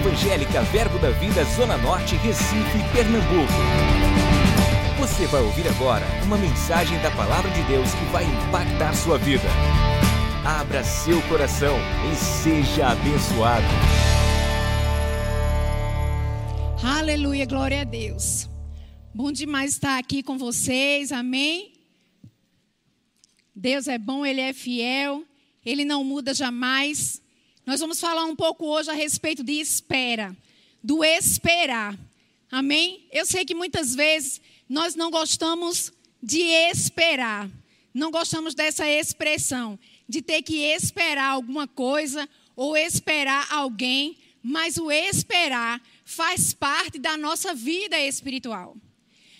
Evangélica Verbo da Vida Zona Norte, Recife, Pernambuco. Você vai ouvir agora uma mensagem da Palavra de Deus que vai impactar sua vida. Abra seu coração e seja abençoado. Aleluia, glória a Deus. Bom demais estar aqui com vocês, amém? Deus é bom, Ele é fiel, Ele não muda jamais. Nós vamos falar um pouco hoje a respeito de espera, do esperar. Amém? Eu sei que muitas vezes nós não gostamos de esperar. Não gostamos dessa expressão, de ter que esperar alguma coisa ou esperar alguém, mas o esperar faz parte da nossa vida espiritual.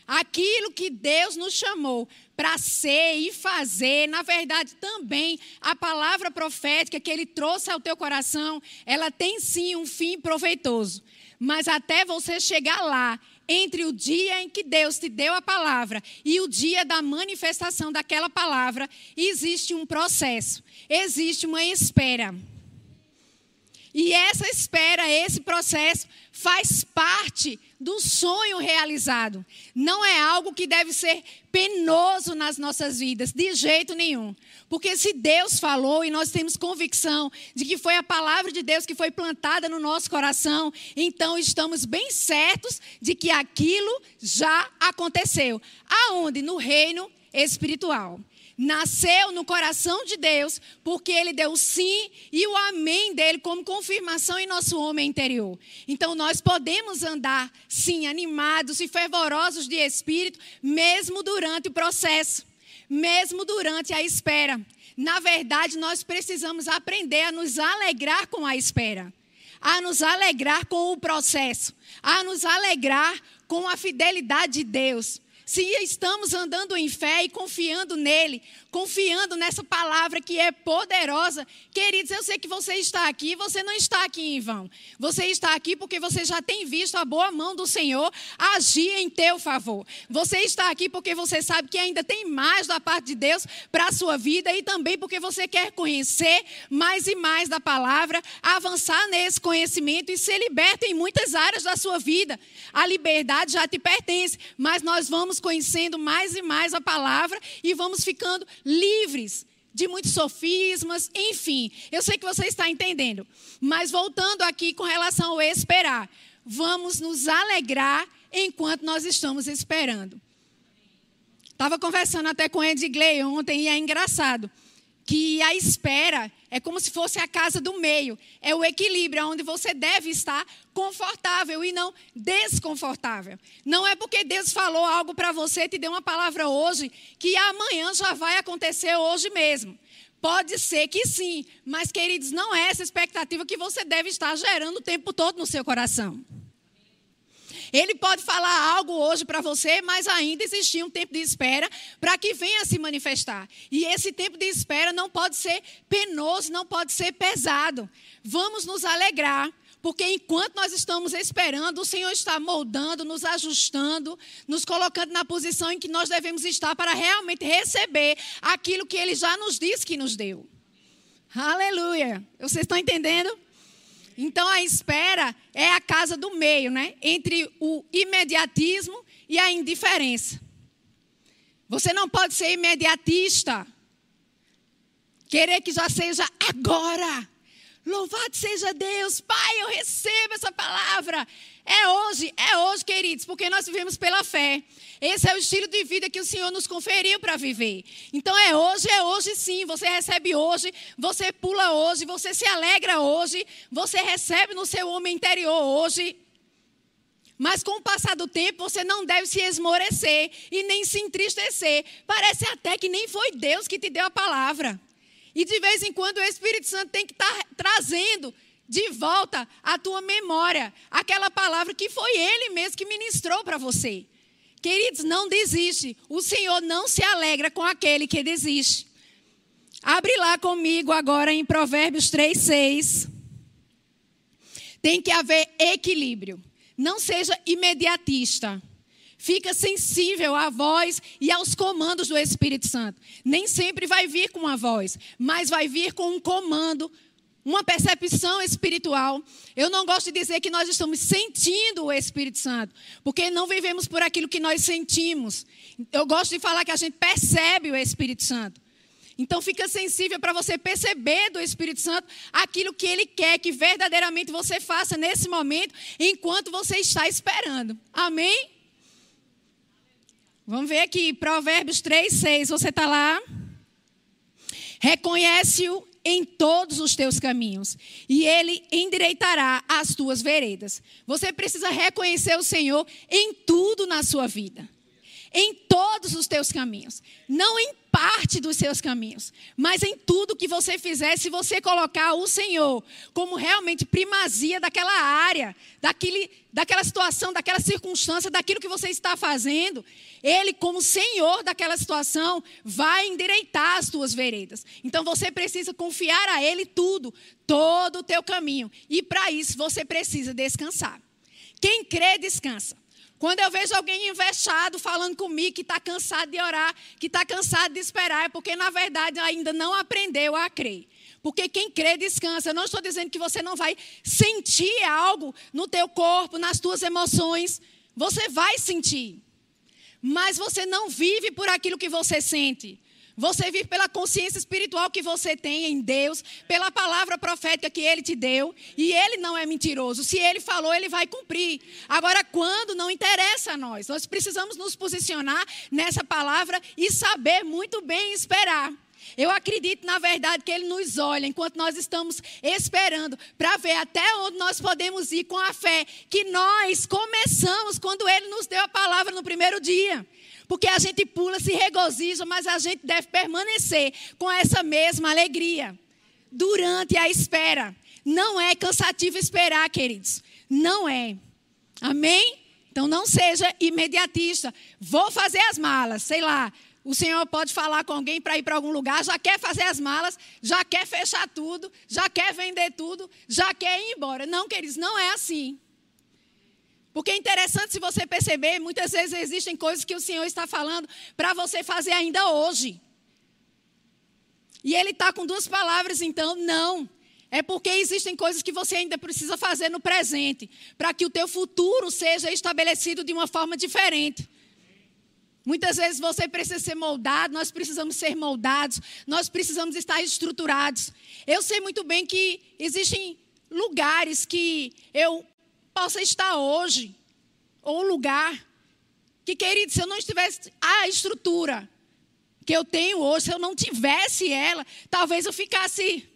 Aquilo que Deus nos chamou para ser e fazer, na verdade também a palavra profética que ele trouxe ao teu coração, ela tem sim um fim proveitoso. Mas até você chegar lá, entre o dia em que Deus te deu a palavra e o dia da manifestação daquela palavra, existe um processo, existe uma espera. E essa espera, esse processo, faz parte do sonho realizado. Não é algo que deve ser penoso nas nossas vidas, de jeito nenhum. Porque se Deus falou e nós temos convicção de que foi a palavra de Deus que foi plantada no nosso coração, então estamos bem certos de que aquilo já aconteceu. Aonde? No reino espiritual nasceu no coração de Deus, porque ele deu o sim e o amém dele como confirmação em nosso homem interior. Então nós podemos andar, sim, animados e fervorosos de espírito, mesmo durante o processo, mesmo durante a espera. Na verdade, nós precisamos aprender a nos alegrar com a espera, a nos alegrar com o processo, a nos alegrar com a fidelidade de Deus se estamos andando em fé e confiando nele, confiando nessa palavra que é poderosa, queridos, eu sei que você está aqui, você não está aqui em vão. Você está aqui porque você já tem visto a boa mão do Senhor agir em teu favor. Você está aqui porque você sabe que ainda tem mais da parte de Deus para a sua vida e também porque você quer conhecer mais e mais da palavra, avançar nesse conhecimento e ser liberto em muitas áreas da sua vida. A liberdade já te pertence, mas nós vamos conhecendo mais e mais a palavra e vamos ficando livres de muitos sofismas, enfim. Eu sei que você está entendendo. Mas voltando aqui com relação ao esperar, vamos nos alegrar enquanto nós estamos esperando. Estava conversando até com Edgley ontem e é engraçado que a espera é como se fosse a casa do meio. É o equilíbrio, onde você deve estar confortável e não desconfortável. Não é porque Deus falou algo para você, te deu uma palavra hoje, que amanhã já vai acontecer hoje mesmo. Pode ser que sim, mas queridos, não é essa expectativa que você deve estar gerando o tempo todo no seu coração. Ele pode falar algo hoje para você, mas ainda existia um tempo de espera para que venha se manifestar. E esse tempo de espera não pode ser penoso, não pode ser pesado. Vamos nos alegrar. Porque enquanto nós estamos esperando, o Senhor está moldando, nos ajustando, nos colocando na posição em que nós devemos estar para realmente receber aquilo que Ele já nos disse que nos deu. Aleluia! Vocês estão entendendo? Então a espera é a casa do meio, né? Entre o imediatismo e a indiferença. Você não pode ser imediatista. Querer que já seja agora. Louvado seja Deus, Pai, eu recebo essa palavra. É hoje, é hoje, queridos, porque nós vivemos pela fé. Esse é o estilo de vida que o Senhor nos conferiu para viver. Então é hoje, é hoje sim. Você recebe hoje, você pula hoje, você se alegra hoje, você recebe no seu homem interior hoje. Mas com o passar do tempo, você não deve se esmorecer e nem se entristecer. Parece até que nem foi Deus que te deu a palavra. E de vez em quando o Espírito Santo tem que estar tá trazendo de volta à tua memória aquela palavra que foi Ele mesmo que ministrou para você. Queridos, não desiste. O Senhor não se alegra com aquele que desiste. Abre lá comigo agora em Provérbios 3, 6. Tem que haver equilíbrio. Não seja imediatista. Fica sensível à voz e aos comandos do Espírito Santo. Nem sempre vai vir com uma voz, mas vai vir com um comando uma percepção espiritual. Eu não gosto de dizer que nós estamos sentindo o Espírito Santo, porque não vivemos por aquilo que nós sentimos. Eu gosto de falar que a gente percebe o Espírito Santo. Então fica sensível para você perceber do Espírito Santo aquilo que ele quer que verdadeiramente você faça nesse momento, enquanto você está esperando. Amém? Vamos ver aqui, Provérbios 3, 6. Você está lá? Reconhece-o em todos os teus caminhos, e ele endireitará as tuas veredas. Você precisa reconhecer o Senhor em tudo na sua vida em todos os teus caminhos, não em parte dos seus caminhos, mas em tudo que você fizer, se você colocar o Senhor como realmente primazia daquela área, daquele, daquela situação, daquela circunstância, daquilo que você está fazendo, Ele, como Senhor daquela situação, vai endireitar as tuas veredas. Então você precisa confiar a Ele tudo, todo o teu caminho, e para isso você precisa descansar. Quem crê, descansa. Quando eu vejo alguém invejado falando comigo que está cansado de orar, que está cansado de esperar, é porque na verdade ainda não aprendeu a crer. Porque quem crê descansa. Eu não estou dizendo que você não vai sentir algo no teu corpo, nas tuas emoções. Você vai sentir. Mas você não vive por aquilo que você sente. Você vive pela consciência espiritual que você tem em Deus, pela palavra profética que Ele te deu, e Ele não é mentiroso. Se Ele falou, Ele vai cumprir. Agora, quando não interessa a nós, nós precisamos nos posicionar nessa palavra e saber muito bem esperar. Eu acredito, na verdade, que Ele nos olha enquanto nós estamos esperando para ver até onde nós podemos ir com a fé que nós começamos quando Ele nos deu a palavra no primeiro dia. Porque a gente pula, se regozija, mas a gente deve permanecer com essa mesma alegria durante a espera. Não é cansativo esperar, queridos. Não é. Amém? Então não seja imediatista. Vou fazer as malas, sei lá. O Senhor pode falar com alguém para ir para algum lugar, já quer fazer as malas, já quer fechar tudo, já quer vender tudo, já quer ir embora. Não, queridos, não é assim. Porque é interessante se você perceber, muitas vezes existem coisas que o Senhor está falando para você fazer ainda hoje. E Ele está com duas palavras, então, não. É porque existem coisas que você ainda precisa fazer no presente, para que o teu futuro seja estabelecido de uma forma diferente. Muitas vezes você precisa ser moldado, nós precisamos ser moldados, nós precisamos estar estruturados. Eu sei muito bem que existem lugares que eu possa estar hoje, ou lugar, que, querido, se eu não tivesse a estrutura que eu tenho hoje, se eu não tivesse ela, talvez eu ficasse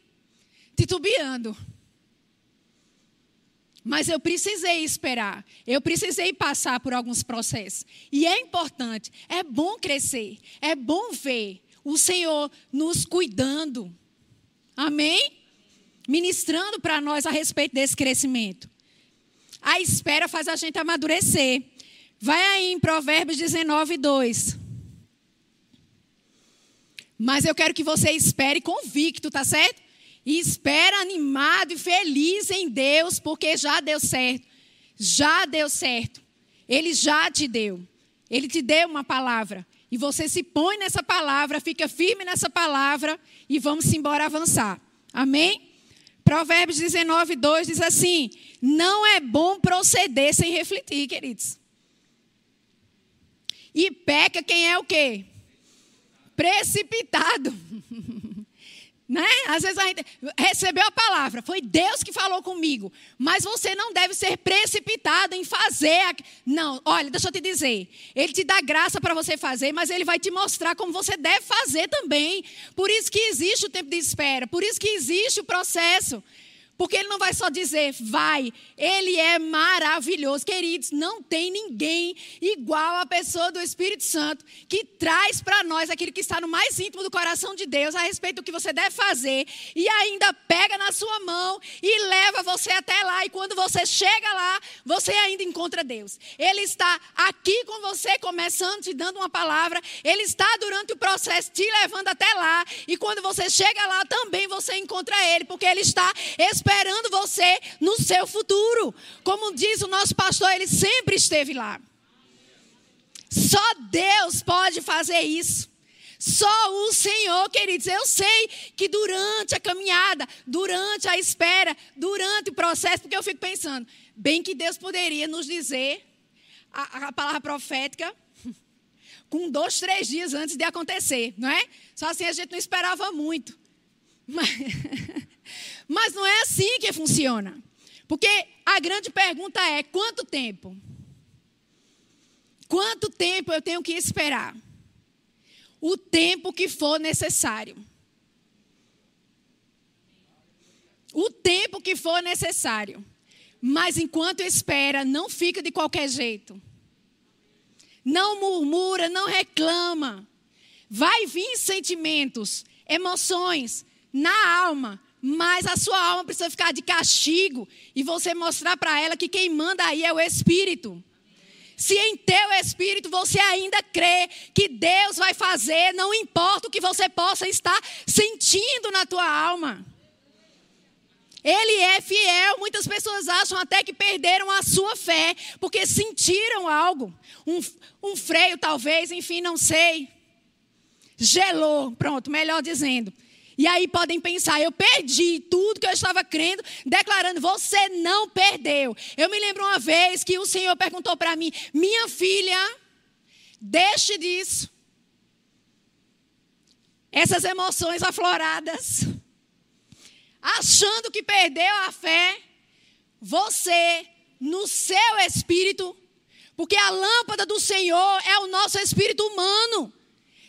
titubeando. Mas eu precisei esperar, eu precisei passar por alguns processos. E é importante, é bom crescer, é bom ver o Senhor nos cuidando. Amém? Ministrando para nós a respeito desse crescimento. A espera faz a gente amadurecer. Vai aí em Provérbios 19, 2. Mas eu quero que você espere convicto, tá certo? E espera animado e feliz em Deus, porque já deu certo. Já deu certo. Ele já te deu. Ele te deu uma palavra. E você se põe nessa palavra, fica firme nessa palavra e vamos embora avançar. Amém? Provérbios 19, 2 diz assim: Não é bom proceder sem refletir, queridos. E peca quem é o quê? Precipitado. Né? Às vezes a gente recebeu a palavra, foi Deus que falou comigo, mas você não deve ser precipitado em fazer. A... Não, olha, deixa eu te dizer, Ele te dá graça para você fazer, mas Ele vai te mostrar como você deve fazer também. Por isso que existe o tempo de espera, por isso que existe o processo. Porque ele não vai só dizer, vai, ele é maravilhoso. Queridos, não tem ninguém igual a pessoa do Espírito Santo que traz para nós aquilo que está no mais íntimo do coração de Deus a respeito do que você deve fazer e ainda pega na sua mão e leva você até lá. E quando você chega lá, você ainda encontra Deus. Ele está aqui com você, começando, te dando uma palavra. Ele está durante o processo te levando até lá. E quando você chega lá, também você encontra Ele, porque Ele está esperando você no seu futuro. Como diz o nosso pastor, ele sempre esteve lá. Só Deus pode fazer isso. Só o Senhor, queridos. Eu sei que durante a caminhada, durante a espera, durante o processo, porque eu fico pensando, bem que Deus poderia nos dizer a, a palavra profética com dois, três dias antes de acontecer, não é? Só assim a gente não esperava muito. Mas, mas não é assim que funciona. Porque a grande pergunta é: quanto tempo? Quanto tempo eu tenho que esperar? O tempo que for necessário. O tempo que for necessário. Mas enquanto espera, não fica de qualquer jeito. Não murmura, não reclama. Vai vir sentimentos, emoções na alma, mas a sua alma precisa ficar de castigo e você mostrar para ela que quem manda aí é o Espírito. Se em teu espírito você ainda crê que Deus vai fazer, não importa o que você possa estar sentindo na tua alma. Ele é fiel. Muitas pessoas acham até que perderam a sua fé porque sentiram algo. Um, um freio, talvez, enfim, não sei. Gelou, pronto, melhor dizendo. E aí podem pensar, eu perdi tudo que eu estava crendo, declarando, você não perdeu. Eu me lembro uma vez que o Senhor perguntou para mim, minha filha, deixe disso. Essas emoções afloradas, achando que perdeu a fé, você, no seu espírito, porque a lâmpada do Senhor é o nosso espírito humano.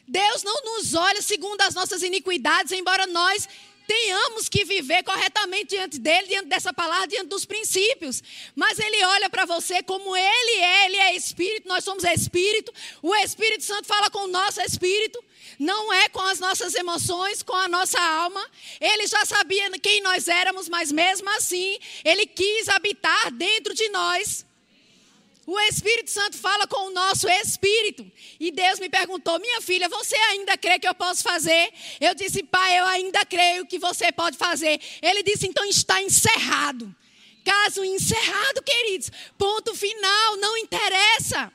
Deus não nos olha segundo as nossas iniquidades, embora nós tenhamos que viver corretamente diante dele, diante dessa palavra, diante dos princípios. Mas ele olha para você como ele é, ele é espírito, nós somos espírito. O Espírito Santo fala com o nosso espírito, não é com as nossas emoções, com a nossa alma. Ele já sabia quem nós éramos, mas mesmo assim, ele quis habitar dentro de nós. O Espírito Santo fala com o nosso espírito. E Deus me perguntou: Minha filha, você ainda crê que eu posso fazer? Eu disse: Pai, eu ainda creio que você pode fazer. Ele disse: Então está encerrado. Caso encerrado, queridos. Ponto final, não interessa.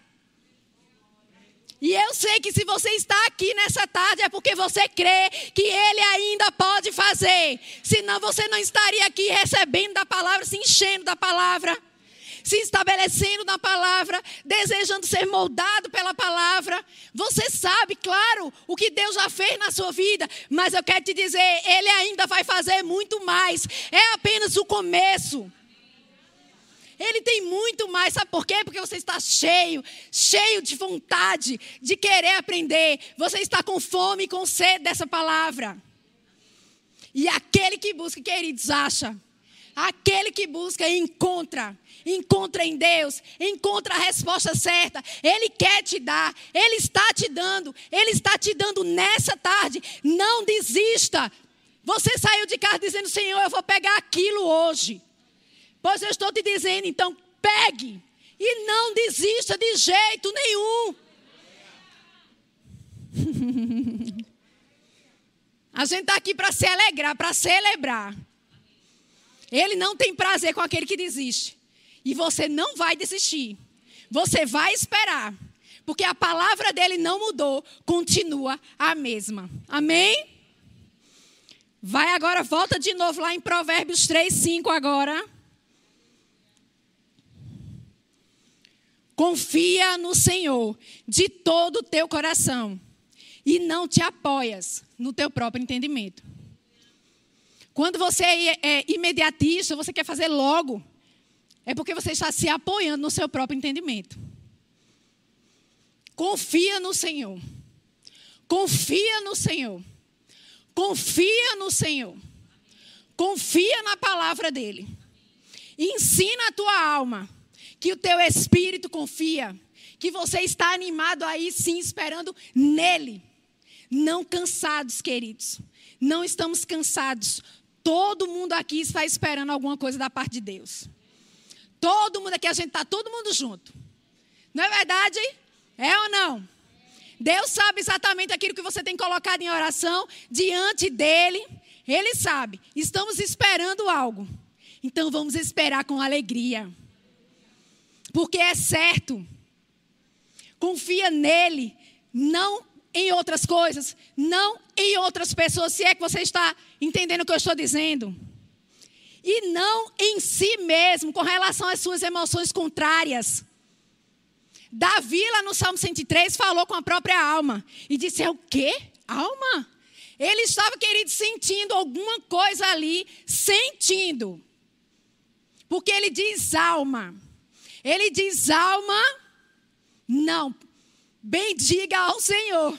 E eu sei que se você está aqui nessa tarde é porque você crê que Ele ainda pode fazer. Senão você não estaria aqui recebendo da palavra, se enchendo da palavra se estabelecendo na palavra, desejando ser moldado pela palavra. Você sabe, claro, o que Deus já fez na sua vida, mas eu quero te dizer, Ele ainda vai fazer muito mais. É apenas o começo. Ele tem muito mais, sabe por quê? Porque você está cheio, cheio de vontade de querer aprender. Você está com fome e com sede dessa palavra. E aquele que busca, queridos, acha. Aquele que busca encontra encontra em Deus, encontra a resposta certa. Ele quer te dar, Ele está te dando, Ele está te dando nessa tarde. Não desista. Você saiu de casa dizendo: Senhor, eu vou pegar aquilo hoje. Pois eu estou te dizendo, então pegue e não desista de jeito nenhum. A gente está aqui para se alegrar, para celebrar. Ele não tem prazer com aquele que desiste. E você não vai desistir. Você vai esperar. Porque a palavra dele não mudou, continua a mesma. Amém? Vai agora, volta de novo lá em Provérbios 3, 5 agora. Confia no Senhor de todo o teu coração e não te apoias no teu próprio entendimento. Quando você é, é imediatista, você quer fazer logo, é porque você está se apoiando no seu próprio entendimento. Confia no Senhor. Confia no Senhor. Confia no Senhor. Confia na palavra dele. Ensina a tua alma que o teu espírito confia, que você está animado aí sim esperando nele. Não cansados, queridos. Não estamos cansados. Todo mundo aqui está esperando alguma coisa da parte de Deus. Todo mundo aqui, a gente está todo mundo junto. Não é verdade? É ou não? Deus sabe exatamente aquilo que você tem colocado em oração diante dele. Ele sabe. Estamos esperando algo. Então vamos esperar com alegria. Porque é certo. Confia nele. Não em outras coisas, não em outras pessoas, se é que você está entendendo o que eu estou dizendo. E não em si mesmo, com relação às suas emoções contrárias. Davi, lá no Salmo 103, falou com a própria alma e disse: É o quê? Alma? Ele estava, querido, sentindo alguma coisa ali, sentindo. Porque ele diz alma. Ele diz alma, não. Bendiga ao Senhor.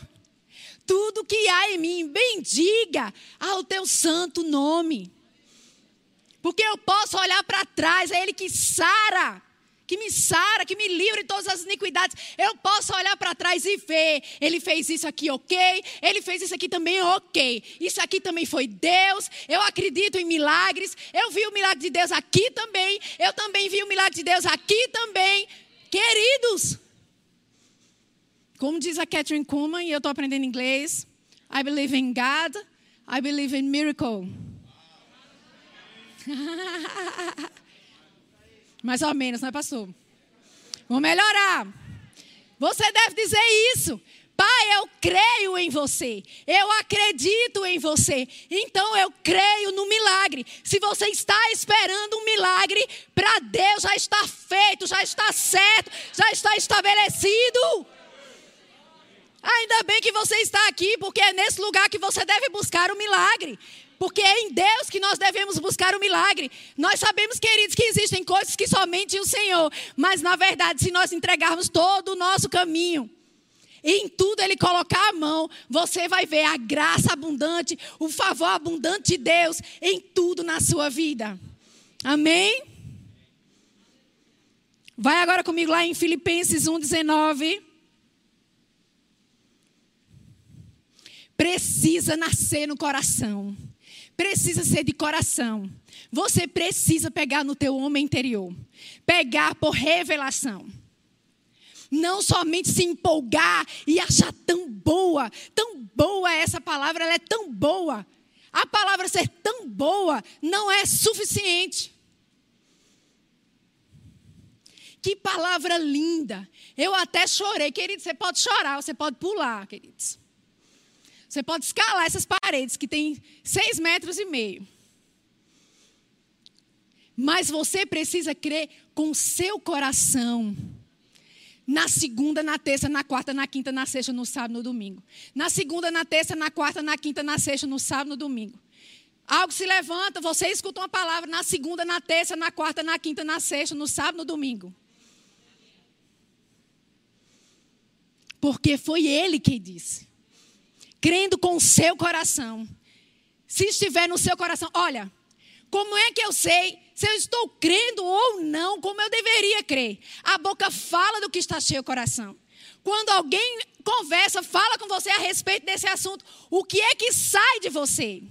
Tudo que há em mim, bendiga ao teu santo nome. Porque eu posso olhar para trás, é Ele que sara que me sara, que me livra de todas as iniquidades. Eu posso olhar para trás e ver, ele fez isso aqui, ok? Ele fez isso aqui também, ok. Isso aqui também foi Deus. Eu acredito em milagres. Eu vi o milagre de Deus aqui também. Eu também vi o milagre de Deus aqui também. Queridos, como diz a Catherine Kuhlman, e eu estou aprendendo inglês, I believe in God, I believe in miracle. Mais ou menos, né, pastor? Vamos melhorar. Você deve dizer isso. Pai, eu creio em você. Eu acredito em você. Então eu creio no milagre. Se você está esperando um milagre, para Deus já está feito, já está certo, já está estabelecido. Ainda bem que você está aqui, porque é nesse lugar que você deve buscar o milagre porque é em Deus que nós devemos buscar o milagre. Nós sabemos, queridos, que existem coisas que somente o Senhor, mas na verdade, se nós entregarmos todo o nosso caminho, em tudo Ele colocar a mão, você vai ver a graça abundante, o favor abundante de Deus em tudo na sua vida. Amém? Vai agora comigo lá em Filipenses 1,19. Precisa nascer no coração precisa ser de coração. Você precisa pegar no teu homem interior. Pegar por revelação. Não somente se empolgar e achar tão boa, tão boa essa palavra, ela é tão boa. A palavra ser tão boa não é suficiente. Que palavra linda. Eu até chorei, querido. Você pode chorar, você pode pular, queridos. Você pode escalar essas paredes que tem seis metros e meio. Mas você precisa crer com seu coração. Na segunda, na terça, na quarta, na quinta, na sexta, no sábado, no domingo. Na segunda, na terça, na quarta, na quinta, na sexta, no sábado, no domingo. Algo se levanta, você escuta uma palavra na segunda, na terça, na quarta, na quinta, na sexta, no sábado, no domingo. Porque foi ele que disse crendo com o seu coração. Se estiver no seu coração, olha, como é que eu sei se eu estou crendo ou não, como eu deveria crer? A boca fala do que está cheio o coração. Quando alguém conversa, fala com você a respeito desse assunto, o que é que sai de você?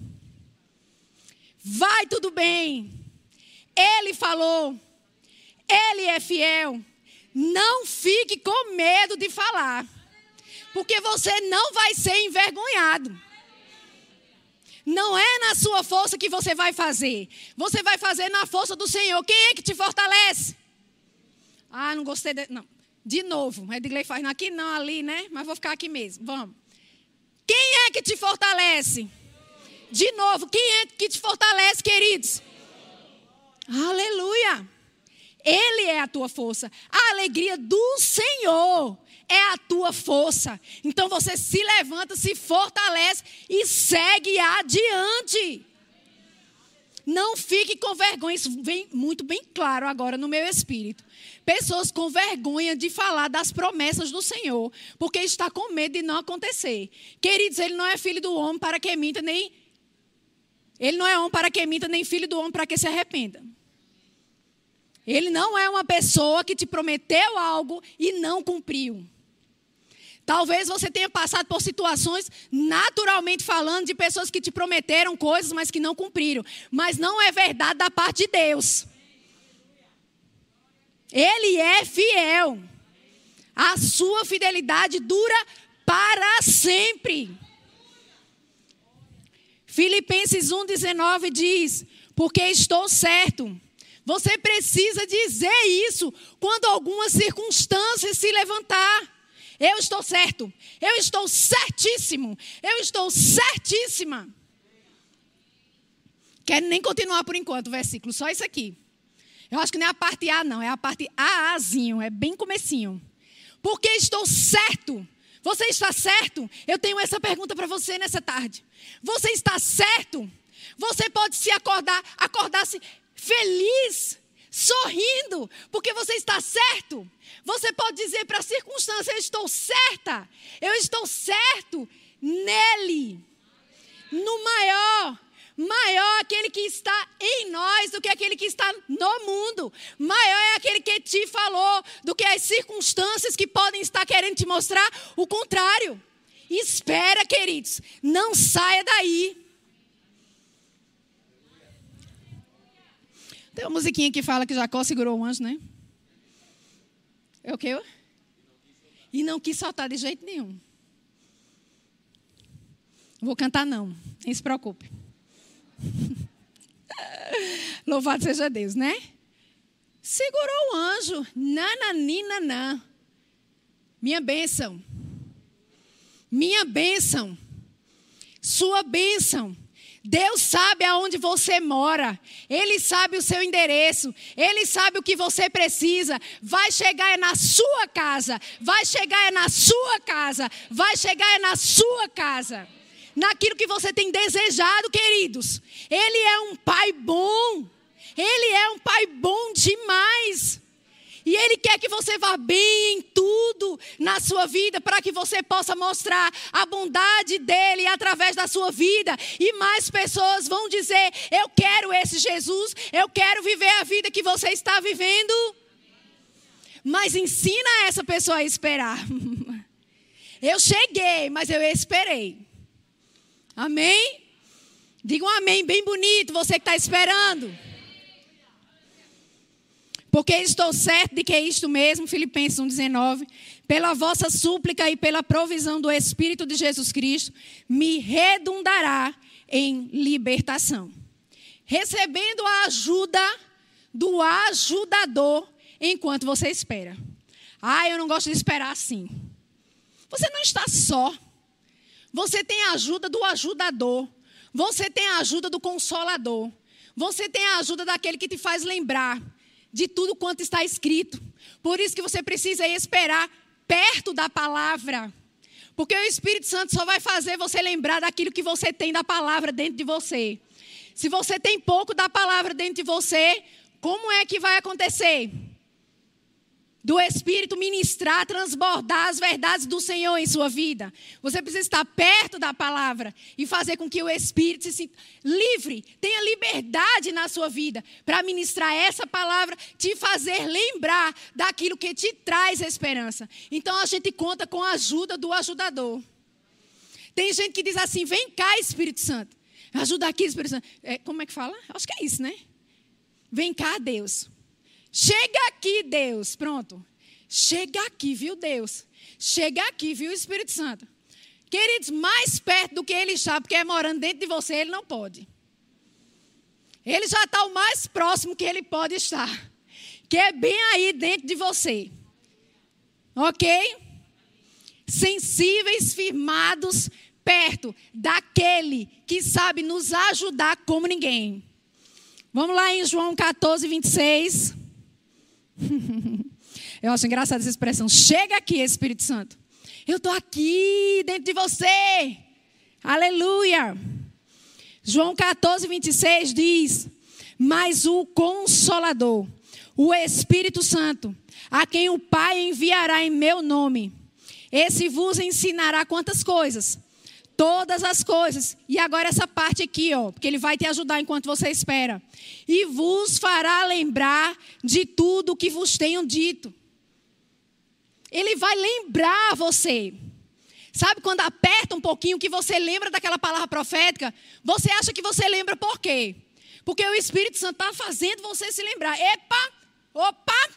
Vai tudo bem. Ele falou. Ele é fiel. Não fique com medo de falar porque você não vai ser envergonhado. Não é na sua força que você vai fazer. Você vai fazer na força do Senhor. Quem é que te fortalece? Ah, não gostei. De... Não. De novo. Edgley faz aqui, não ali, né? Mas vou ficar aqui mesmo. Vamos. Quem é que te fortalece? De novo. Quem é que te fortalece, queridos? Aleluia. Ele é a tua força. A alegria do Senhor é a tua força. Então você se levanta, se fortalece e segue adiante. Não fique com vergonha. Isso vem muito bem claro agora no meu espírito. Pessoas com vergonha de falar das promessas do Senhor, porque está com medo de não acontecer. Queridos, ele não é filho do homem para que minta, nem. Ele não é homem para que minta, nem filho do homem para que se arrependa. Ele não é uma pessoa que te prometeu algo e não cumpriu. Talvez você tenha passado por situações, naturalmente falando, de pessoas que te prometeram coisas, mas que não cumpriram. Mas não é verdade da parte de Deus. Ele é fiel. A sua fidelidade dura para sempre. Filipenses 1,19 diz: Porque estou certo. Você precisa dizer isso quando alguma circunstância se levantar. Eu estou certo. Eu estou certíssimo. Eu estou certíssima. Quero nem continuar por enquanto o versículo, só isso aqui. Eu acho que não é a parte A, não, é a parte AAzinho, é bem comecinho. Porque estou certo. Você está certo? Eu tenho essa pergunta para você nessa tarde. Você está certo? Você pode se acordar, acordar-se feliz, sorrindo, porque você está certo. Você pode dizer para a circunstância: Eu estou certa, eu estou certo nele, no maior Maior aquele que está em nós do que aquele que está no mundo. Maior é aquele que te falou do que as circunstâncias que podem estar querendo te mostrar o contrário. Espera, queridos, não saia daí. Tem uma musiquinha que fala que Jacó segurou o anjo, né? É o quê? E não quis soltar de jeito nenhum. Vou cantar não, nem se preocupe. Louvado seja Deus, né? Segurou o anjo. Nananina. Minha bênção. Minha bênção. Sua bênção. Deus sabe aonde você mora, Ele sabe o seu endereço, Ele sabe o que você precisa. Vai chegar é na sua casa, vai chegar é na sua casa, vai chegar é na sua casa naquilo que você tem desejado, queridos. Ele é um pai bom. Ele é um pai bom demais. E Ele quer que você vá bem em tudo na sua vida, para que você possa mostrar a bondade dEle através da sua vida. E mais pessoas vão dizer: Eu quero esse Jesus, eu quero viver a vida que você está vivendo. Mas ensina essa pessoa a esperar. Eu cheguei, mas eu esperei. Amém? Diga um amém bem bonito, você que está esperando. Porque estou certo de que é isto mesmo, Filipenses 1,19. Pela vossa súplica e pela provisão do Espírito de Jesus Cristo, me redundará em libertação. Recebendo a ajuda do ajudador enquanto você espera. Ah, eu não gosto de esperar assim. Você não está só. Você tem a ajuda do ajudador. Você tem a ajuda do consolador. Você tem a ajuda daquele que te faz lembrar de tudo quanto está escrito. Por isso que você precisa esperar perto da palavra. Porque o Espírito Santo só vai fazer você lembrar daquilo que você tem da palavra dentro de você. Se você tem pouco da palavra dentro de você, como é que vai acontecer? Do Espírito ministrar, transbordar as verdades do Senhor em sua vida. Você precisa estar perto da palavra e fazer com que o Espírito se sinta livre, tenha liberdade na sua vida para ministrar essa palavra, te fazer lembrar daquilo que te traz esperança. Então a gente conta com a ajuda do ajudador. Tem gente que diz assim: vem cá, Espírito Santo. Ajuda aqui, Espírito Santo. É, como é que fala? Acho que é isso, né? Vem cá, Deus. Chega aqui, Deus. Pronto. Chega aqui, viu, Deus? Chega aqui, viu, Espírito Santo? Queridos, mais perto do que ele está, porque é morando dentro de você, ele não pode. Ele já está o mais próximo que ele pode estar. Que é bem aí dentro de você. Ok? Sensíveis, firmados, perto daquele que sabe nos ajudar como ninguém. Vamos lá em João 14, 26. Eu acho engraçada essa expressão. Chega aqui, Espírito Santo. Eu estou aqui dentro de você. Aleluia. João 14, 26 diz: Mas o Consolador, o Espírito Santo, a quem o Pai enviará em meu nome, esse vos ensinará quantas coisas? Todas as coisas. E agora essa parte aqui, ó, porque ele vai te ajudar enquanto você espera. E vos fará lembrar de tudo o que vos tenho dito. Ele vai lembrar você. Sabe quando aperta um pouquinho que você lembra daquela palavra profética? Você acha que você lembra por quê? Porque o Espírito Santo está fazendo você se lembrar. Epa, opa,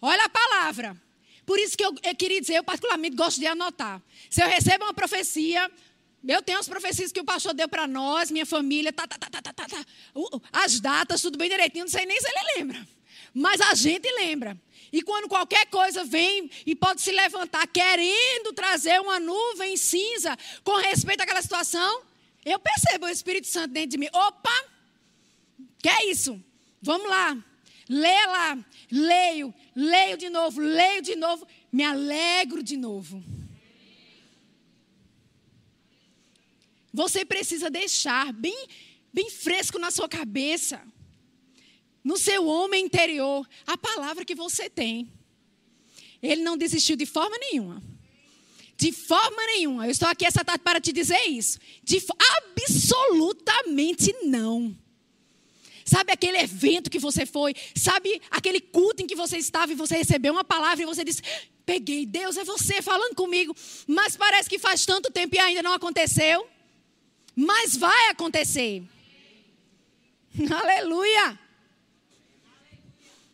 olha a palavra. Por isso que eu, eu queria dizer, eu particularmente gosto de anotar. Se eu recebo uma profecia, eu tenho as profecias que o pastor deu para nós, minha família, tá, tá, tá, tá, tá, tá, as datas, tudo bem direitinho, não sei nem se ele lembra. Mas a gente lembra. E quando qualquer coisa vem e pode se levantar querendo trazer uma nuvem cinza com respeito àquela situação, eu percebo o Espírito Santo dentro de mim. Opa! Que é isso? Vamos lá. Lê lá. Leio, leio de novo, leio de novo, me alegro de novo. Você precisa deixar bem, bem fresco na sua cabeça no seu homem interior, a palavra que você tem. Ele não desistiu de forma nenhuma. De forma nenhuma. Eu estou aqui essa tarde para te dizer isso. De absolutamente não. Sabe aquele evento que você foi? Sabe aquele culto em que você estava e você recebeu uma palavra e você disse: Peguei, Deus é você falando comigo. Mas parece que faz tanto tempo e ainda não aconteceu. Mas vai acontecer. Aleluia.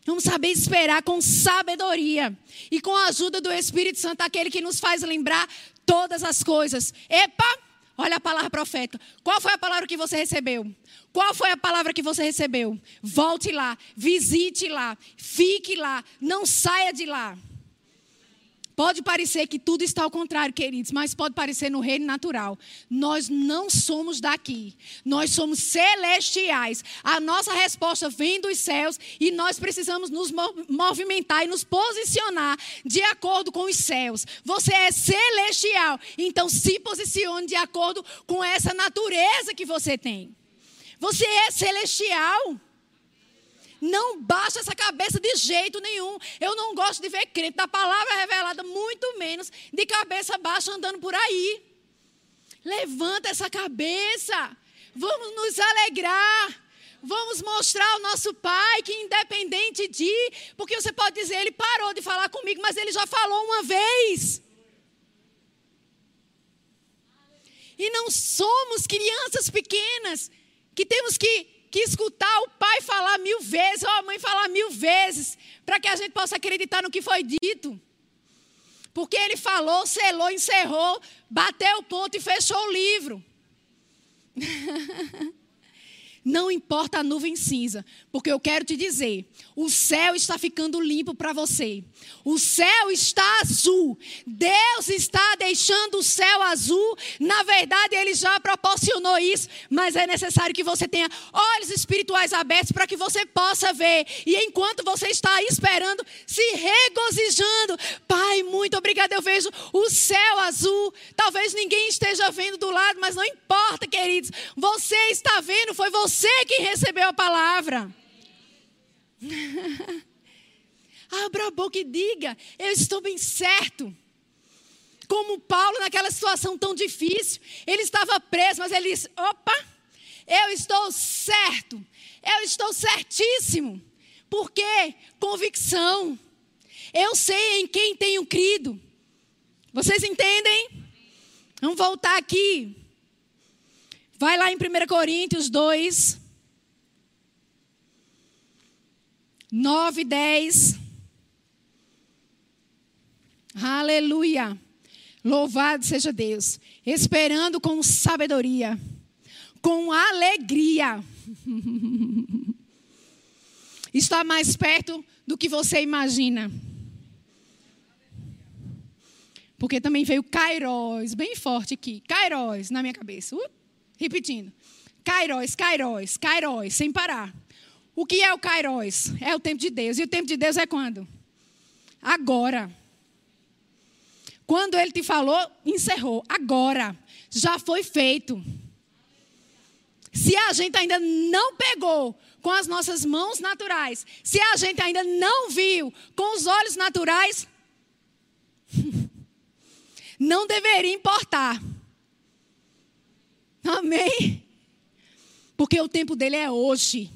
Vamos saber esperar com sabedoria e com a ajuda do Espírito Santo, aquele que nos faz lembrar todas as coisas. Epa, olha a palavra profética. Qual foi a palavra que você recebeu? Qual foi a palavra que você recebeu? Volte lá, visite lá, fique lá, não saia de lá. Pode parecer que tudo está ao contrário, queridos, mas pode parecer no reino natural. Nós não somos daqui. Nós somos celestiais. A nossa resposta vem dos céus e nós precisamos nos movimentar e nos posicionar de acordo com os céus. Você é celestial, então se posicione de acordo com essa natureza que você tem. Você é celestial. Não baixa essa cabeça de jeito nenhum. Eu não gosto de ver crente da palavra revelada, muito menos de cabeça baixa andando por aí. Levanta essa cabeça. Vamos nos alegrar. Vamos mostrar ao nosso Pai que, independente de. Porque você pode dizer, ele parou de falar comigo, mas ele já falou uma vez. E não somos crianças pequenas que temos que que escutar o pai falar mil vezes, ou a mãe falar mil vezes, para que a gente possa acreditar no que foi dito. Porque ele falou, selou, encerrou, bateu o ponto e fechou o livro. Não importa a nuvem cinza, porque eu quero te dizer: o céu está ficando limpo para você. O céu está azul. Deus está deixando o céu azul. Na verdade, Ele já proporcionou isso, mas é necessário que você tenha olhos espirituais abertos para que você possa ver. E enquanto você está esperando, se regozijando, Pai, muito obrigada. Eu vejo o céu azul. Talvez ninguém esteja vendo do lado, mas não importa, queridos. Você está vendo, foi você que recebeu a palavra. Abra a boca e diga: Eu estou bem certo. Como Paulo naquela situação tão difícil, ele estava preso, mas ele disse: opa, eu estou certo, eu estou certíssimo. Por quê? Convicção. Eu sei em quem tenho crido. Vocês entendem? Vamos voltar aqui. Vai lá em 1 Coríntios 2. 9, 10. Aleluia. Louvado seja Deus. Esperando com sabedoria, com alegria. Está mais perto do que você imagina. Porque também veio Kairos, bem forte aqui. Kairos na minha cabeça. Uh, repetindo. Kairos, Kairos, Kairos, sem parar. O que é o Kairos? É o tempo de Deus. E o tempo de Deus é quando? Agora. Quando ele te falou, encerrou. Agora. Já foi feito. Se a gente ainda não pegou com as nossas mãos naturais, se a gente ainda não viu com os olhos naturais, não deveria importar. Amém? Porque o tempo dele é hoje.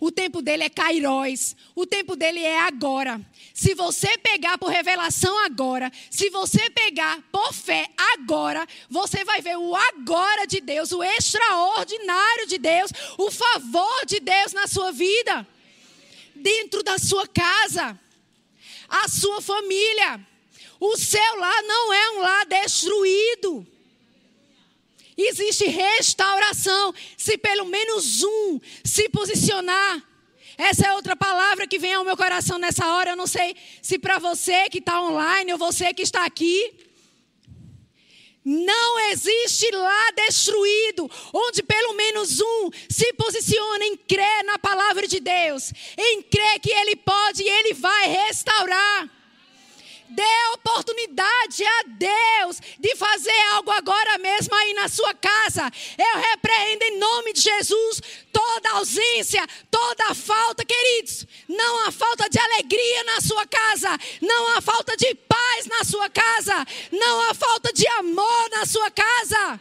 O tempo dele é Kairos. O tempo dele é agora. Se você pegar por revelação agora, se você pegar por fé agora, você vai ver o agora de Deus, o extraordinário de Deus, o favor de Deus na sua vida, dentro da sua casa, a sua família. O seu lar não é um lar destruído. Existe restauração se pelo menos um se posicionar. Essa é outra palavra que vem ao meu coração nessa hora. Eu não sei se para você que está online ou você que está aqui. Não existe lá destruído, onde pelo menos um se posiciona em crer na palavra de Deus, em crer que Ele pode e Ele vai restaurar. Dê oportunidade a Deus de fazer algo agora mesmo sua casa. Eu repreendo em nome de Jesus toda ausência, toda falta, queridos. Não há falta de alegria na sua casa, não há falta de paz na sua casa, não há falta de amor na sua casa.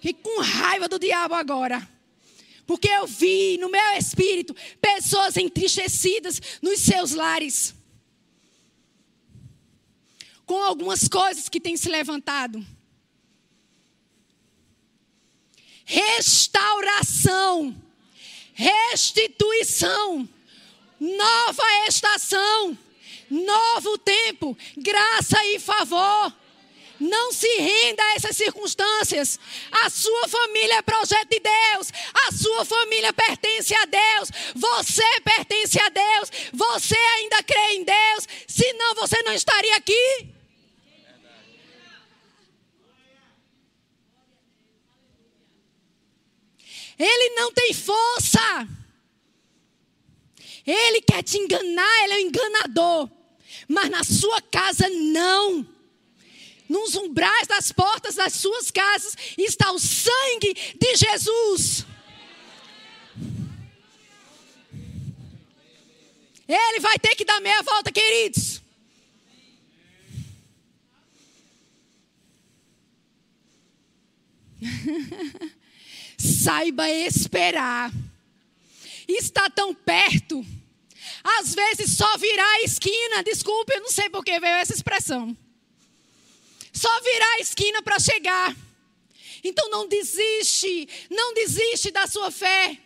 Fique com raiva do diabo agora. Porque eu vi no meu espírito pessoas entristecidas nos seus lares com algumas coisas que têm se levantado. Restauração, restituição, nova estação, novo tempo, graça e favor. Não se renda a essas circunstâncias. A sua família é projeto de Deus. A sua família pertence a Deus. Você pertence a Deus. Você ainda crê em Deus. Senão você não estaria aqui. Ele não tem força. Ele quer te enganar, ele é um enganador. Mas na sua casa, não. Nos umbrais das portas das suas casas está o sangue de Jesus. Ele vai ter que dar meia volta, queridos. Saiba esperar. Está tão perto. Às vezes só virar a esquina. Desculpe, eu não sei por que veio essa expressão. Só virar a esquina para chegar. Então não desiste, não desiste da sua fé.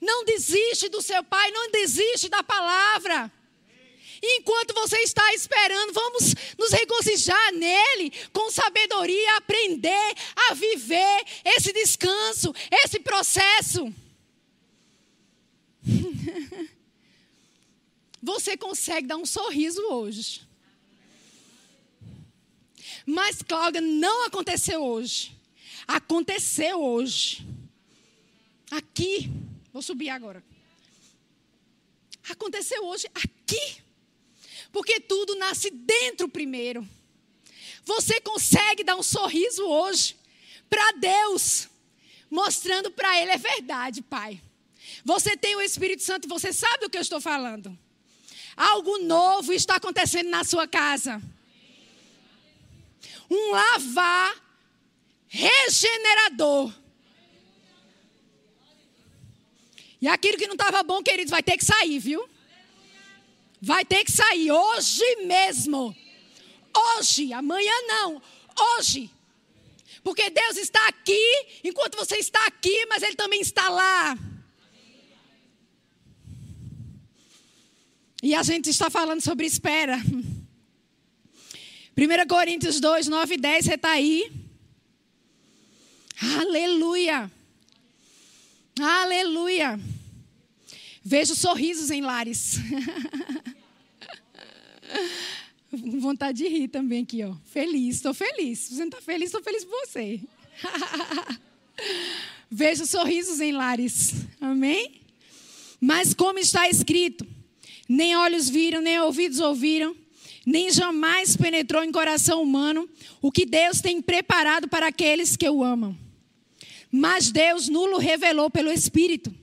Não desiste do seu pai, não desiste da palavra. Enquanto você está esperando, vamos nos regozijar nele, com sabedoria, aprender a viver esse descanso, esse processo. Você consegue dar um sorriso hoje. Mas, Cláudia, não aconteceu hoje. Aconteceu hoje. Aqui. Vou subir agora. Aconteceu hoje aqui. Porque tudo nasce dentro primeiro. Você consegue dar um sorriso hoje para Deus, mostrando para Ele é verdade, Pai. Você tem o Espírito Santo e você sabe o que eu estou falando. Algo novo está acontecendo na sua casa. Um lavar regenerador. E aquilo que não estava bom, queridos, vai ter que sair, viu? Vai ter que sair hoje mesmo. Hoje, amanhã não. Hoje. Porque Deus está aqui enquanto você está aqui, mas Ele também está lá. E a gente está falando sobre espera. 1 Coríntios 2, 9 e 10, você está aí. Aleluia. Aleluia. Vejo sorrisos em lares. Vontade de rir também aqui, ó. Feliz, estou feliz. Se você não está feliz, estou feliz por você. Vejo sorrisos em lares. Amém? Mas como está escrito, nem olhos viram, nem ouvidos ouviram, nem jamais penetrou em coração humano o que Deus tem preparado para aqueles que o amam. Mas Deus nulo revelou pelo Espírito,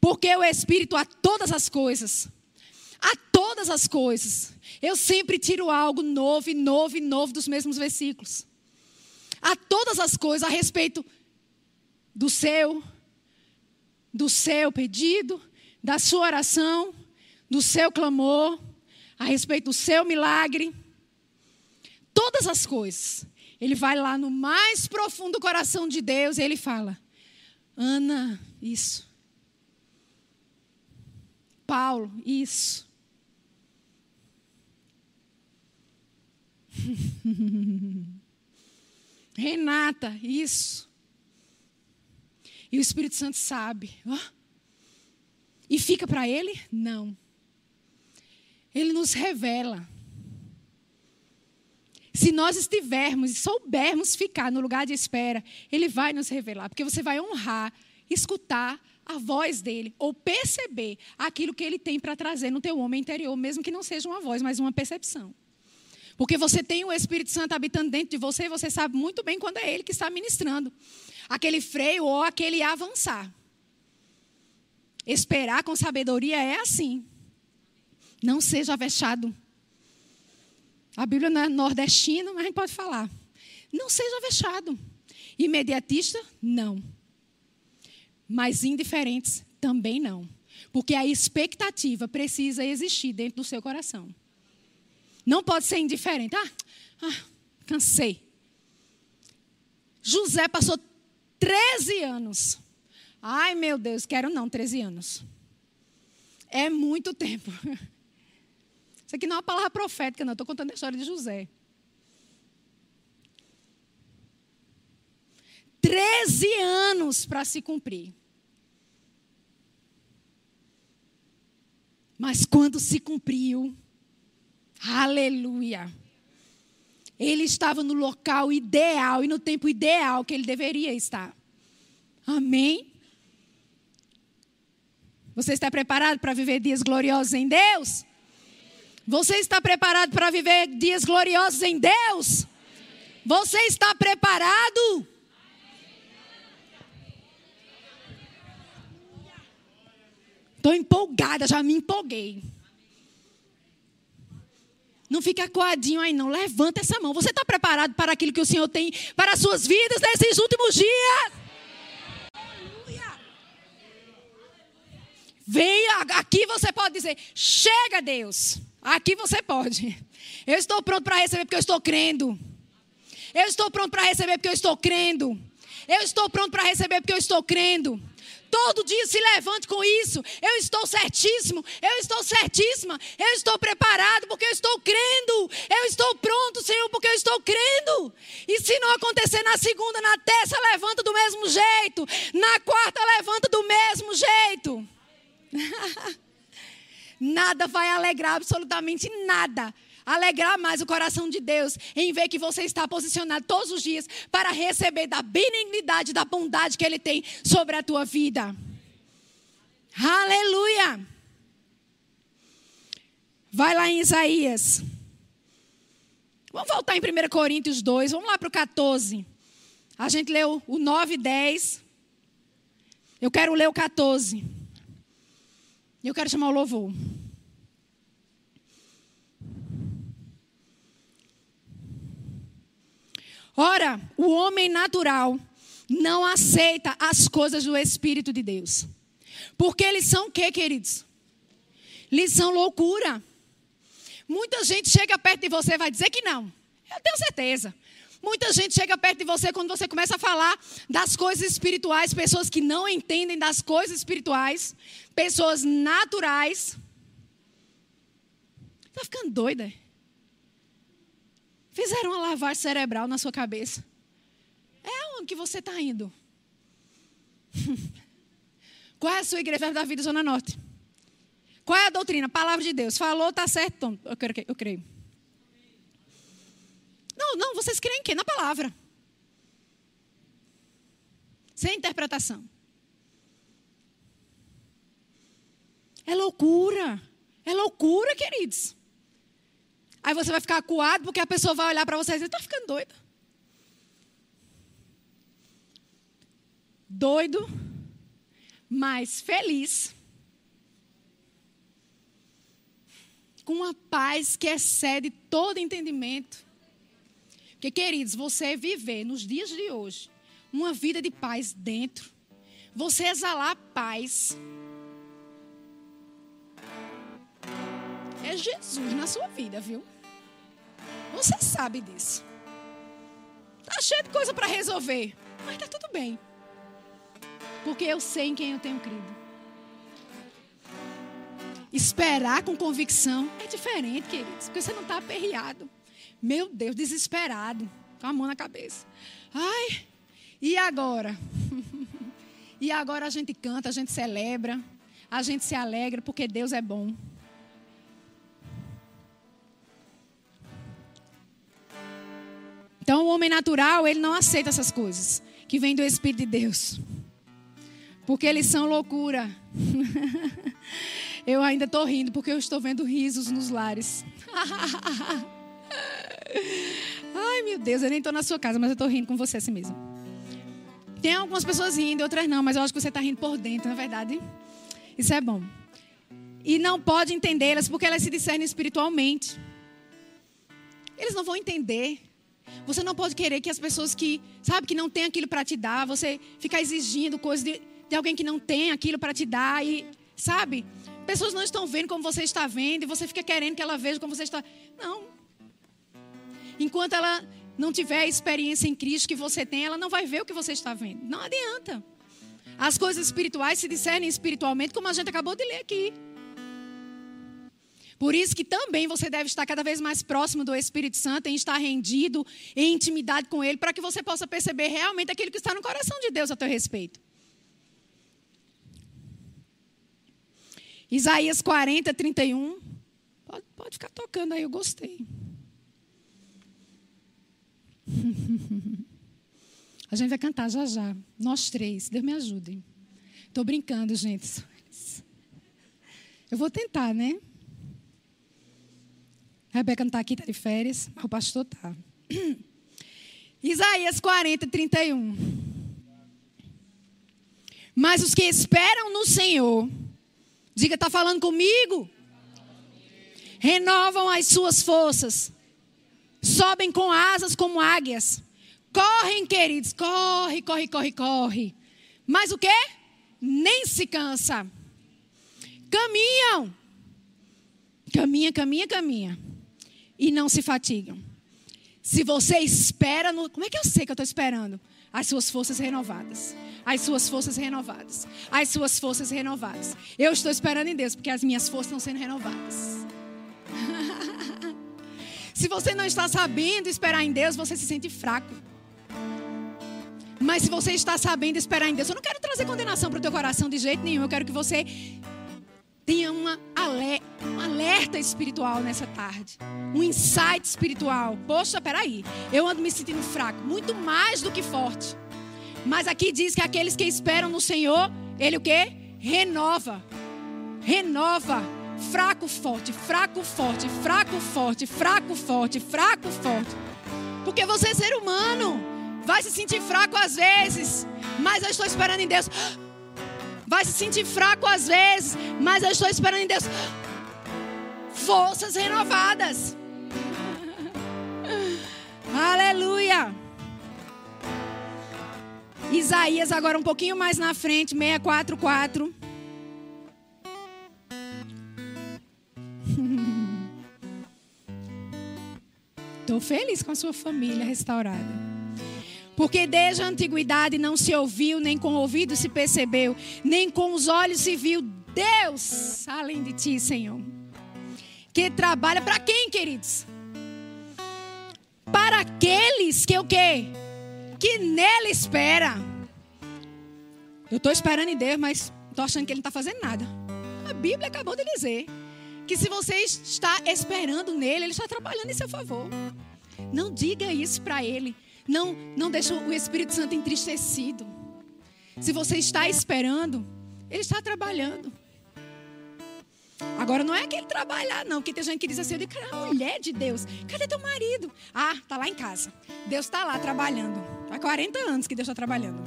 porque o Espírito a todas as coisas, a todas as coisas, eu sempre tiro algo novo e novo e novo dos mesmos versículos. A todas as coisas a respeito do seu, do seu pedido, da sua oração, do seu clamor, a respeito do seu milagre. Todas as coisas. Ele vai lá no mais profundo coração de Deus e ele fala: Ana, isso. Paulo, isso. Renata, isso. E o Espírito Santo sabe. E fica para ele? Não. Ele nos revela. Se nós estivermos e soubermos ficar no lugar de espera, Ele vai nos revelar, porque você vai honrar, escutar a voz dele, ou perceber aquilo que Ele tem para trazer no teu homem interior, mesmo que não seja uma voz, mas uma percepção. Porque você tem o Espírito Santo habitando dentro de você e você sabe muito bem quando é Ele que está ministrando. Aquele freio ou aquele avançar. Esperar com sabedoria é assim. Não seja vexado. A Bíblia não é nordestina, mas a gente pode falar. Não seja vexado. Imediatista, não. Mas indiferentes, também não. Porque a expectativa precisa existir dentro do seu coração. Não pode ser indiferente. Ah, ah cansei. José passou 13 anos. Ai, meu Deus, quero não, 13 anos. É muito tempo. Isso aqui não é uma palavra profética, não. Estou contando a história de José. Treze anos para se cumprir. Mas quando se cumpriu, aleluia. Ele estava no local ideal e no tempo ideal que ele deveria estar. Amém? Você está preparado para viver dias gloriosos em Deus? Você está preparado para viver dias gloriosos em Deus? Você está preparado? Estou empolgada, já me empolguei. Não fica coadinho aí, não. Levanta essa mão. Você está preparado para aquilo que o Senhor tem para as suas vidas nesses últimos dias? Venha, aqui você pode dizer: chega, Deus. Aqui você pode. Eu estou pronto para receber porque eu estou crendo. Eu estou pronto para receber porque eu estou crendo. Eu estou pronto para receber porque eu estou crendo. Todo dia se levante com isso. Eu estou certíssimo. Eu estou certíssima. Eu estou preparado porque eu estou crendo. Eu estou pronto, Senhor, porque eu estou crendo. E se não acontecer na segunda, na terça, levanta do mesmo jeito. Na quarta, levanta do mesmo jeito. Nada vai alegrar, absolutamente nada. Alegrar mais o coração de Deus em ver que você está posicionado todos os dias para receber da benignidade, da bondade que Ele tem sobre a tua vida. Aleluia! Vai lá em Isaías. Vamos voltar em 1 Coríntios 2, vamos lá para o 14. A gente leu o 9 e 10. Eu quero ler o 14. Eu quero chamar o louvor. Ora, o homem natural não aceita as coisas do Espírito de Deus. Porque eles são o quê, queridos? Eles são loucura. Muita gente chega perto de você e vai dizer que não. Eu tenho certeza. Muita gente chega perto de você quando você começa a falar das coisas espirituais, pessoas que não entendem das coisas espirituais, pessoas naturais. Está ficando doida? Fizeram uma lavagem cerebral na sua cabeça. É onde que você está indo? Qual é a sua igreja da vida Zona Norte? Qual é a doutrina? Palavra de Deus. Falou, está certo. Eu creio. Eu creio. Não, não, vocês creem em quê? Na palavra. Sem interpretação. É loucura. É loucura, queridos. Aí você vai ficar acuado porque a pessoa vai olhar para você e dizer: está ficando doido. Doido, mas feliz. Com uma paz que excede todo entendimento. Porque, queridos, você viver nos dias de hoje uma vida de paz dentro, você exalar paz é Jesus na sua vida, viu? Você sabe disso. Tá cheio de coisa para resolver, mas tá tudo bem. Porque eu sei em quem eu tenho crido. Esperar com convicção é diferente, queridos, porque você não está aperreado. Meu Deus, desesperado, com a mão na cabeça. Ai, e agora? e agora a gente canta, a gente celebra, a gente se alegra porque Deus é bom. Então, o homem natural, ele não aceita essas coisas que vêm do Espírito de Deus. Porque eles são loucura. eu ainda estou rindo porque eu estou vendo risos nos lares. Ai, meu Deus, eu nem estou na sua casa, mas eu estou rindo com você assim mesmo. Tem algumas pessoas rindo, outras não, mas eu acho que você está rindo por dentro, na é verdade. Isso é bom. E não pode entendê-las porque elas se discernem espiritualmente. Eles não vão entender. Você não pode querer que as pessoas que, sabe, que não tem aquilo para te dar, você ficar exigindo coisas de, de alguém que não tem aquilo para te dar e, sabe? Pessoas não estão vendo como você está vendo e você fica querendo que ela veja como você está. Não. Enquanto ela não tiver a experiência em Cristo que você tem, ela não vai ver o que você está vendo. Não adianta. As coisas espirituais se discernem espiritualmente, como a gente acabou de ler aqui. Por isso que também você deve estar cada vez mais próximo do Espírito Santo, em estar rendido, em intimidade com Ele, para que você possa perceber realmente aquilo que está no coração de Deus a teu respeito. Isaías 40, 31. Pode, pode ficar tocando aí, eu gostei. A gente vai cantar já já. Nós três. Deus me ajude. Estou brincando, gente. Eu vou tentar, né? A Rebeca não está aqui, está de férias, mas o pastor está. Isaías 40, 31. Mas os que esperam no Senhor, diga, está falando comigo? Renovam as suas forças, sobem com asas como águias, correm, queridos, corre, corre, corre, corre. Mas o que? Nem se cansa. Caminham. Caminha, caminha, caminha e não se fatigam. Se você espera no. Como é que eu sei que eu estou esperando? As suas forças renovadas. As suas forças renovadas. As suas forças renovadas. Eu estou esperando em Deus, porque as minhas forças estão sendo renovadas. se você não está sabendo esperar em Deus, você se sente fraco. Mas se você está sabendo esperar em Deus, eu não quero trazer condenação para o teu coração de jeito nenhum. Eu quero que você tenha uma um alerta espiritual nessa tarde. Um insight espiritual. Poxa, peraí. Eu ando me sentindo fraco. Muito mais do que forte. Mas aqui diz que aqueles que esperam no Senhor, Ele o quê? Renova. Renova. Fraco, forte, fraco, forte, fraco, forte, fraco, forte, fraco, forte. Porque você é ser humano. Vai se sentir fraco às vezes. Mas eu estou esperando em Deus vai se sentir fraco às vezes, mas eu estou esperando em Deus forças renovadas. Aleluia. Isaías, agora um pouquinho mais na frente, 644. Estou feliz com a sua família restaurada. Porque desde a antiguidade não se ouviu, nem com o ouvido se percebeu, nem com os olhos se viu Deus além de ti, Senhor. Que trabalha para quem, queridos? Para aqueles que o quê? Que nele espera. Eu estou esperando em Deus, mas estou achando que ele não está fazendo nada. A Bíblia acabou de dizer que se você está esperando nele, ele está trabalhando em seu favor. Não diga isso para ele. Não, não deixa o Espírito Santo entristecido. Se você está esperando, ele está trabalhando. Agora não é aquele trabalhar, não, porque tem gente que diz assim, eu digo, cara, mulher de Deus, cadê teu marido? Ah, tá lá em casa. Deus está lá trabalhando. Há 40 anos que Deus está trabalhando.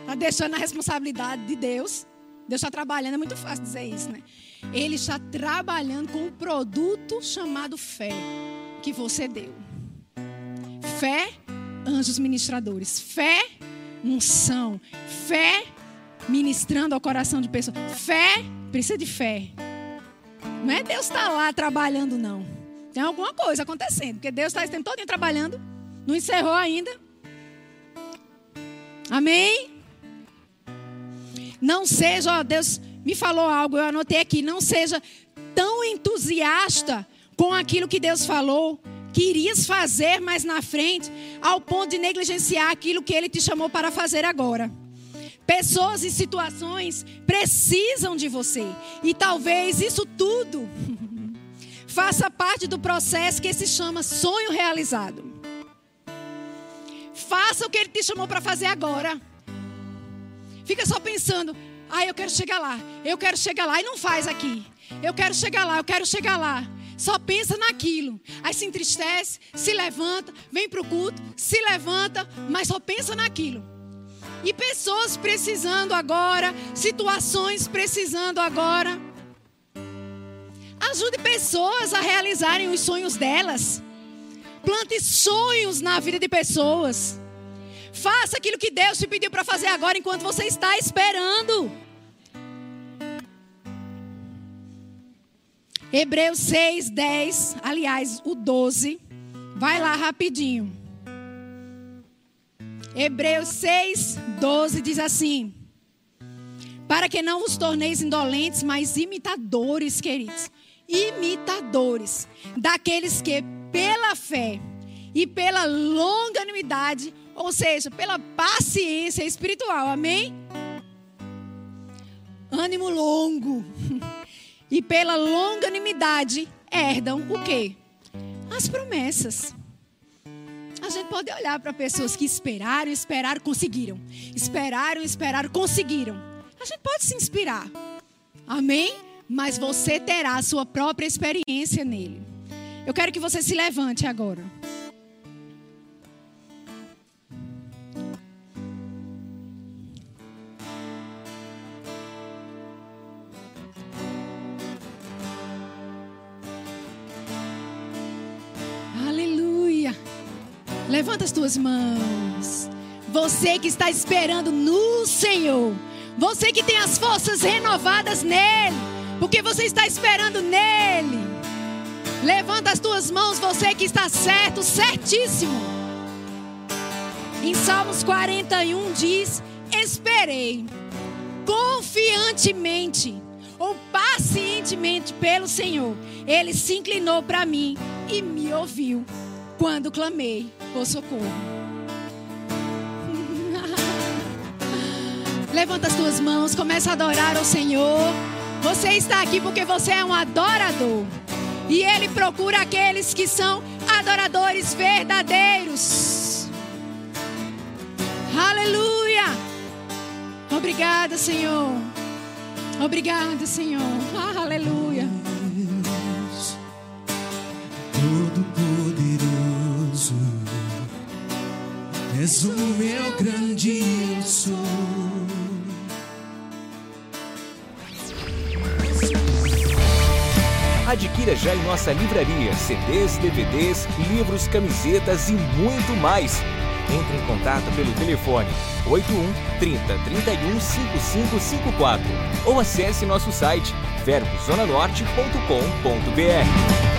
Está deixando a responsabilidade de Deus. Deus está trabalhando, é muito fácil dizer isso, né? Ele está trabalhando com um produto chamado fé que você deu. Fé, anjos ministradores. Fé, unção. Fé, ministrando ao coração de pessoas. Fé, precisa de fé. Não é Deus estar tá lá trabalhando, não. Tem alguma coisa acontecendo. Porque Deus está esse tempo todo trabalhando. Não encerrou ainda. Amém? Não seja, ó, Deus me falou algo, eu anotei aqui. Não seja tão entusiasta com aquilo que Deus falou, que irias fazer mais na frente, ao ponto de negligenciar aquilo que Ele te chamou para fazer agora. Pessoas e situações precisam de você. E talvez isso tudo faça parte do processo que se chama sonho realizado. Faça o que ele te chamou para fazer agora. Fica só pensando, ah, eu quero chegar lá, eu quero chegar lá, e não faz aqui. Eu quero chegar lá, eu quero chegar lá. Só pensa naquilo. Aí se entristece, se levanta, vem para o culto, se levanta, mas só pensa naquilo. E pessoas precisando agora, situações precisando agora. Ajude pessoas a realizarem os sonhos delas. Plante sonhos na vida de pessoas. Faça aquilo que Deus te pediu para fazer agora enquanto você está esperando. Hebreus 6, 10, aliás, o 12. Vai lá rapidinho. Hebreus 6, 12 diz assim: Para que não vos torneis indolentes, mas imitadores, queridos. Imitadores daqueles que, pela fé e pela longanimidade, ou seja, pela paciência espiritual, amém? Ânimo longo. e pela longanimidade herdam o quê? As promessas. A gente pode olhar para pessoas que esperaram, esperaram, conseguiram. Esperaram, esperaram, conseguiram. A gente pode se inspirar. Amém? Mas você terá a sua própria experiência nele. Eu quero que você se levante agora. Levanta as tuas mãos. Você que está esperando no Senhor. Você que tem as forças renovadas nele. Porque você está esperando nele. Levanta as tuas mãos, você que está certo, certíssimo. Em Salmos 41 diz: Esperei confiantemente ou pacientemente pelo Senhor. Ele se inclinou para mim e me ouviu quando clamei por socorro. Levanta as tuas mãos, começa a adorar ao Senhor. Você está aqui porque você é um adorador. E Ele procura aqueles que são adoradores verdadeiros. Aleluia! Obrigada, Senhor. Obrigada, Senhor. aleluia. És o meu grandioso. Adquira já em nossa livraria CDs, DVDs, livros, camisetas e muito mais. Entre em contato pelo telefone 81 30 31 5554 ou acesse nosso site verbozonanorte.com.br.